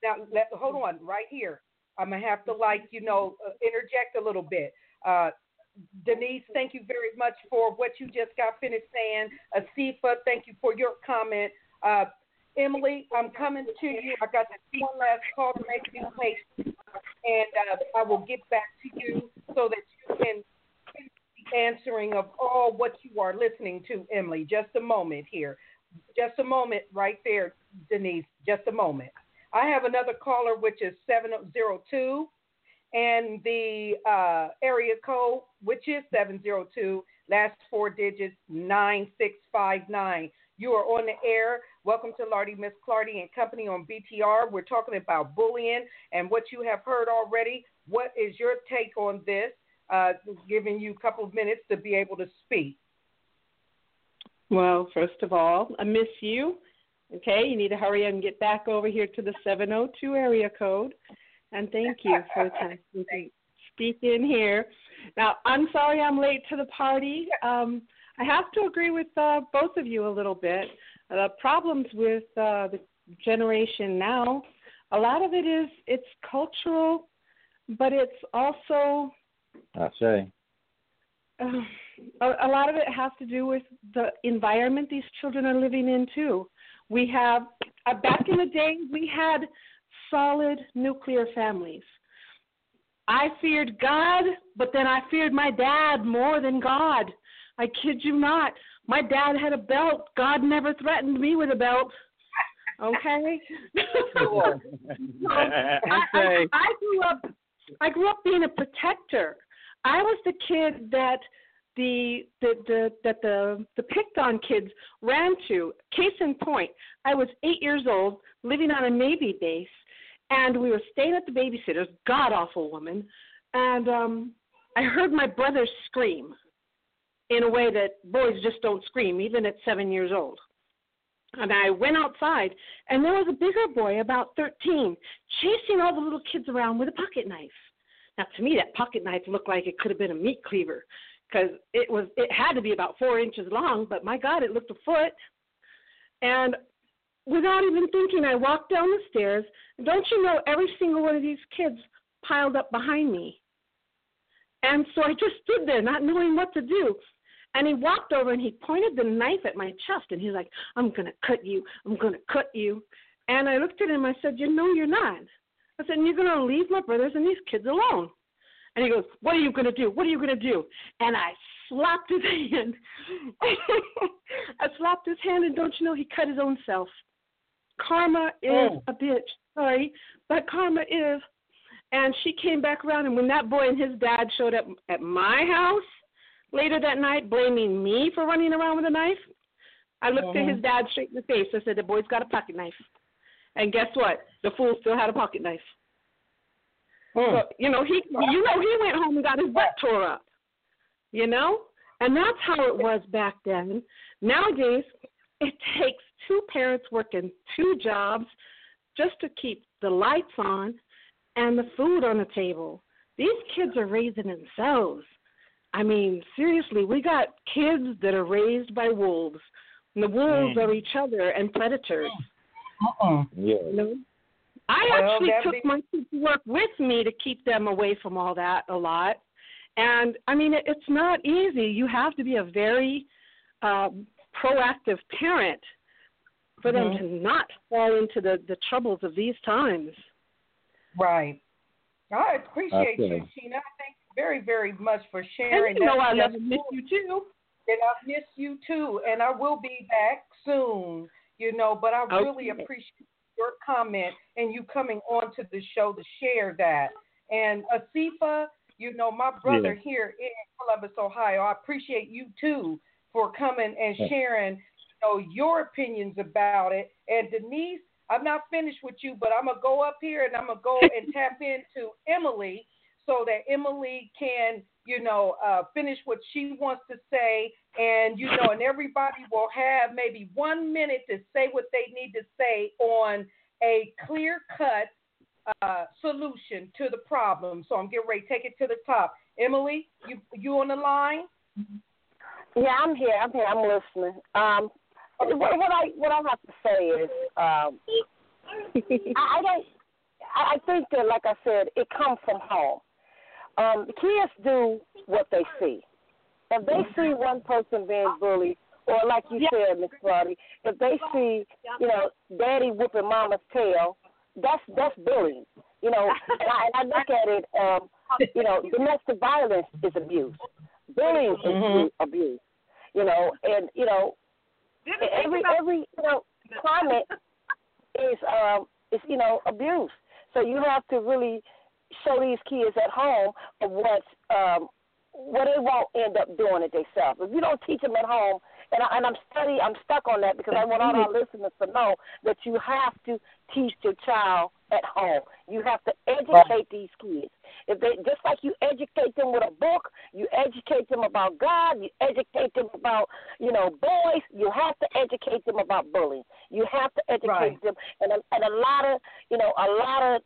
now, let, hold on, right here. I'm gonna have to like you know uh, interject a little bit. Uh, Denise, thank you very much for what you just got finished saying. Asifa, thank you for your comment. Uh, Emily, I'm coming to you. I got one last call to make you patient, and uh, I will get back to you so that you can answering of all what you are listening to, Emily. Just a moment here. Just a moment right there, Denise. Just a moment. I have another caller, which is 702, and the uh, area code, which is 702, last four digits 9659. You are on the air. Welcome to Lordy Miss Clardy and Company on BTR. We're talking about bullying and what you have heard already. What is your take on this? Uh, giving you a couple of minutes to be able to speak. Well, first of all, I miss you. Okay, you need to hurry and get back over here to the 702 area code. And thank you for the time to speak in here. Now, I'm sorry I'm late to the party. Um, I have to agree with uh, both of you a little bit. The problems with uh, the generation now, a lot of it is it's cultural, but it's also I say. uh, a, a lot of it has to do with the environment these children are living in too. We have uh, back in the day we had solid nuclear families. I feared God, but then I feared my dad more than God. I kid you not. My dad had a belt. God never threatened me with a belt. Okay. I, I, I grew up. I grew up being a protector. I was the kid that the the, the that the the picked on kids ran to. Case in point, I was eight years old, living on a Navy base, and we were staying at the babysitter's, god awful woman, and um, I heard my brother scream in a way that boys just don't scream, even at seven years old. And I went outside, and there was a bigger boy, about 13, chasing all the little kids around with a pocket knife. Now, to me, that pocket knife looked like it could have been a meat cleaver because it was it had to be about four inches long, but my God, it looked a foot. And without even thinking, I walked down the stairs. Don't you know, every single one of these kids piled up behind me. And so I just stood there, not knowing what to do. And he walked over and he pointed the knife at my chest and he's like, I'm going to cut you. I'm going to cut you. And I looked at him. I said, You know, you're not. I said, You're going to leave my brothers and these kids alone. And he goes, What are you going to do? What are you going to do? And I slapped his hand. I slapped his hand, and don't you know he cut his own self? Karma is Oh. a bitch. Sorry, but karma is. And she came back around, and when that boy and his dad showed up at my house later that night, blaming me for running around with a knife, I looked at Mhm. his dad straight in the face. I said, "The boy's got a pocket knife." And guess what? The fool still had a pocket knife. Mm. So, you know, he you know he went home and got his butt tore up. You know? And that's how it was back then. Nowadays, it takes two parents working two jobs just to keep the lights on and the food on the table. These kids are raising themselves. I mean, seriously, we got kids that are raised by wolves. And the wolves Mm. are each other and predators. Uh-uh. Yeah. You know? I Well, actually took be- my kids to work with me to keep them away from all that a lot. And I mean, it, it's not easy. You have to be a very um, proactive parent for them Mhm. to not fall into the, the troubles of these times. Right. I appreciate you, Okay. Sheena. Thank you very, very much for sharing And you know that. I love That's and miss you too. And I miss you too. And I will be back soon, you know, but I really Okay. appreciate your comment and you coming on to the show to share that. And Asifa, you know, my brother Yeah. here in Columbus, Ohio, I appreciate you too for coming and sharing, you know, your opinions about it. And Denise, I'm not finished with you, but I'm gonna go up here and I'm gonna go and tap into Emily so that Emily can, you know, uh, finish what she wants to say, and you know, and everybody will have maybe one minute to say what they need to say on a clear cut uh, solution to the problem. So I'm getting ready to take it to the top. Emily, you you on the line? Yeah, I'm here. I'm here. I'm listening. Um, what, what I what I have to say is, um, I, I don't. I I think that, like I said, it comes from home. Um, kids do what they see. If they see one person being bullied, or like you said, Miss Clardy, if they see, you know, daddy whipping mama's tail, that's that's bullying. You know, and I, and I look at it, um, you know, domestic violence is abuse. Bullying is Mhm. abuse. You know, and you know, every every you know climate is um is you know abuse. So you have to really show these kids at home of what um what they won't end up doing it themselves. If you don't teach them at home, and, I, and I'm study, I'm stuck on that because I want all our listeners to know that you have to teach your child at home. You have to educate these kids. If they just like you educate them with a book, you educate them about God, you educate them about you know boys. You have to educate them about bullying. You have to educate Right. them, and a, and a lot of you know a lot of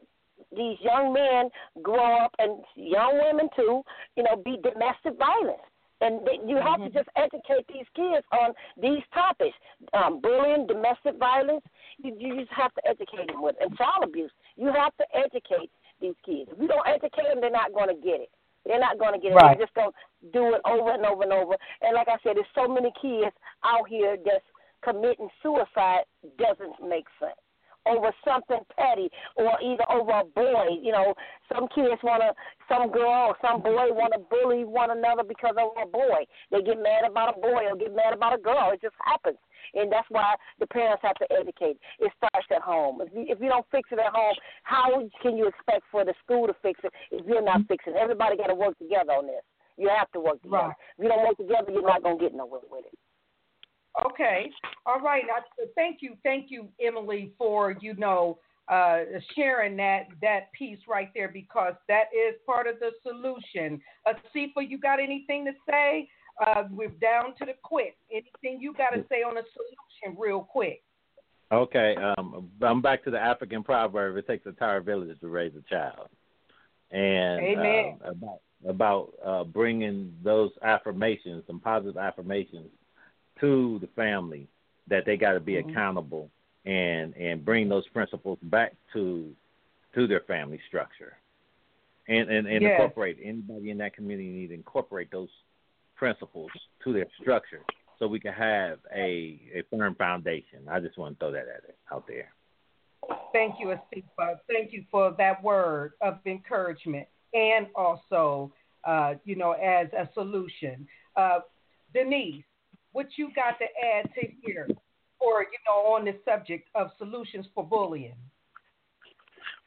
these young men grow up and young women too, you know, be domestic violence. And they, you have to just educate these kids on these topics: um, bullying, domestic violence. You, you just have to educate them with, and child abuse. You have to educate these kids. If you don't educate them, they're not going to get it. They're not going to get it. Right. They're just going to do it over and over and over. And like I said, there's so many kids out here that's committing suicide. Doesn't make sense over something petty or either over a boy. You know, some kids want to, some girl or some boy want to bully one another because of a boy. They get mad about a boy or get mad about a girl. It just happens. And that's why the parents have to educate. It starts at home. If you if you don't fix it at home, how can you expect for the school to fix it if you're not mm-hmm. fixing it? Everybody got to work together on this. You have to work together. Right. If you don't work together, you're not gonna get nowhere with it. Okay. All right. I, thank you, thank you, Emily, for you know uh, sharing that that piece right there because that is part of the solution. Asifa, you got anything to say? Uh, we're down to the quick. Anything you got to say on a solution, real quick? Okay, um, I'm back to the African proverb: "It takes a entire village to raise a child." And uh, about about uh, bringing those affirmations, some positive affirmations, to the family that they got to be Mhm. accountable and and bring those principles back to to their family structure, and and, and Yes. incorporate anybody in that community need to incorporate those principles to their structure so we can have a a firm foundation. I just want to throw that at it, out there. Thank you, Asifa. Thank you for that word of encouragement and also, uh, you know, as a solution. Uh, Denise, what you got to add to here, or you know, on the subject of solutions for bullying?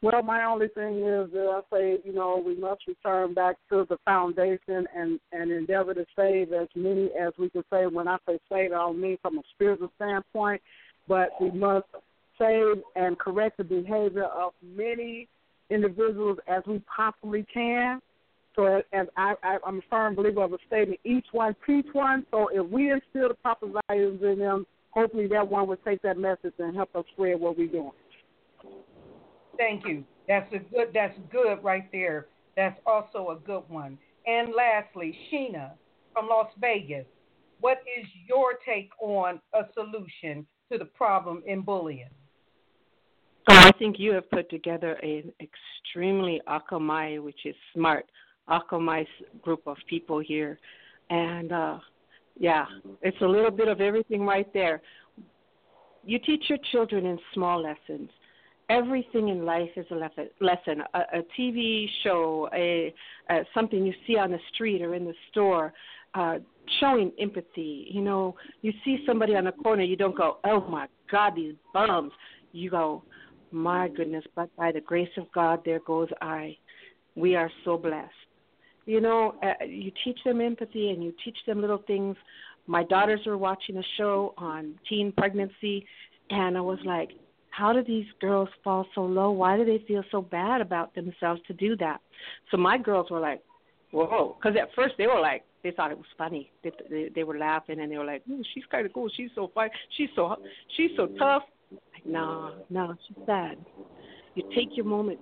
Well, my only thing is that I say, you know, we must return back to the foundation and and endeavor to save as many as we can save. When I say save, I mean from a spiritual standpoint, but we must save and correct the behavior of many individuals as we possibly can. So, as I, I, I'm a firm believer of a statement, each one teach one. So, if we instill the proper values in them, hopefully that one will take that message and help us spread what we're doing. Thank you. That's a good. That's good right there. That's also a good one. And lastly, Sheena from Las Vegas, what is your take on a solution to the problem in bullying? So I think you have put together an extremely Akamai, which is smart, Akamai group of people here. And uh, yeah, it's a little bit of everything right there. You teach your children in small lessons. Everything in life is a lesson. A, a TV show, a, a something you see on the street or in the store, uh, showing empathy. You know, you see somebody on the corner, you don't go, "Oh my God, these bums." You go, "My goodness!" But by the grace of God, there goes I. We are so blessed. You know, uh, you teach them empathy and you teach them little things. My daughters were watching a show on teen pregnancy, and I was like, how do these girls fall so low? Why do they feel so bad about themselves to do that? So my girls were like, whoa, because at first they were like, they thought it was funny. They they, they were laughing and they were like, "Ooh, she's kind of cool. She's so fine. She's so she's so tough." Like, no, no, she's sad. You take your moment,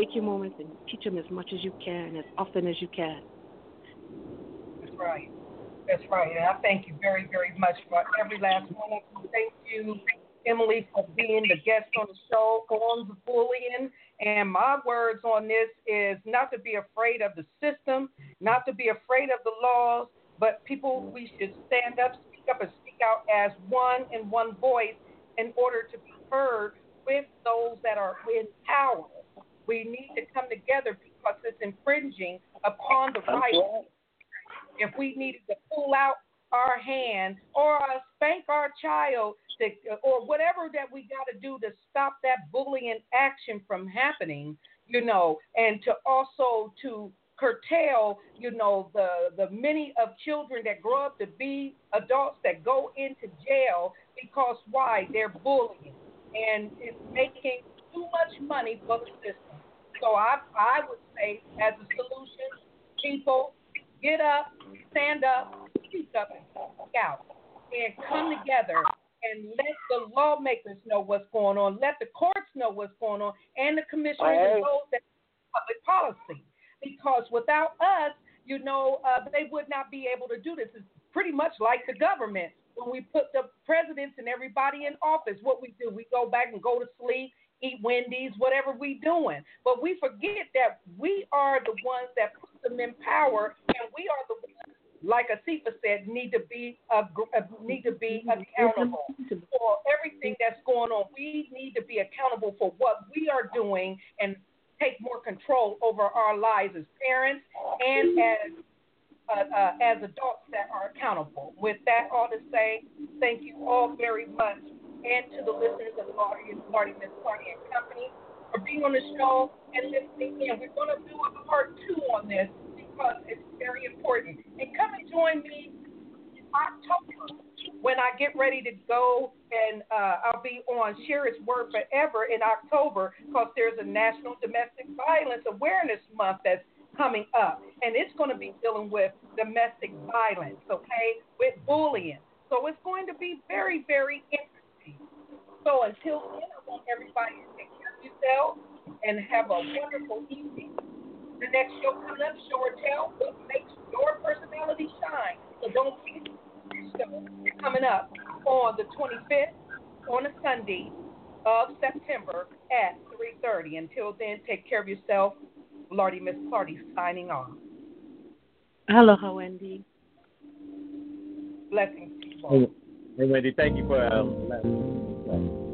take your moments and teach them as much as you can, as often as you can. That's right. That's right. And I thank you very, very much for every last one of you. Thank you, Emily, for being the guest on the show on the bullying. And my words on this is not to be afraid of the system, not to be afraid of the laws, but people, we should stand up, speak up, and speak out as one in one voice in order to be heard with those that are in power. We need to come together because it's infringing upon the right. If we needed to pull out our hand or uh, spank our child to, or whatever that we got to do to stop that bullying action from happening, you know, and to also to curtail, you know, the the many of children that grow up to be adults that go into jail because why they're bullying and it's making too much money for the system. So I I would say as a solution, people get up, stand up, speak up, and speak out, and come together and let the lawmakers know what's going on, let the courts know what's going on, and the commissioners and those that public policy. Because without us, you know, uh, they would not be able to do this. It's pretty much like the government. When we put the presidents and everybody in office, what we do, we go back and go to sleep, eat Wendy's, whatever we doing. But we forget that we are the ones that put them in power, and we are the ones, like Asifa said, need to be uh, need to be accountable for everything that's going on. We need to be accountable for what we are doing and take more control over our lives as parents and as uh, uh, as adults that are accountable. With that, all to say, thank you all very much, and to the listeners of Marty Marty Miss Party and Company for being on the show and listening in. We're going to do a part two on this because it's very important. And come and join me in October when I get ready to go and uh, I'll be on Share Its Word Forever in October because there's a National Domestic Violence Awareness Month that's coming up. And it's going to be dealing with domestic violence, okay, with bullying. So it's going to be very, very interesting. So until then, I want everybody to take care of yourself and have a wonderful evening. The next show coming up, Show or Tell, what makes your personality shine. So don't forget this show coming up on the 25th on a Sunday of September at 3.30. Until then, take care of yourself. Lordy Miss Clardy signing off. Aloha, Wendy. Blessings to. Hey, hey, Wendy, thank you for um, me-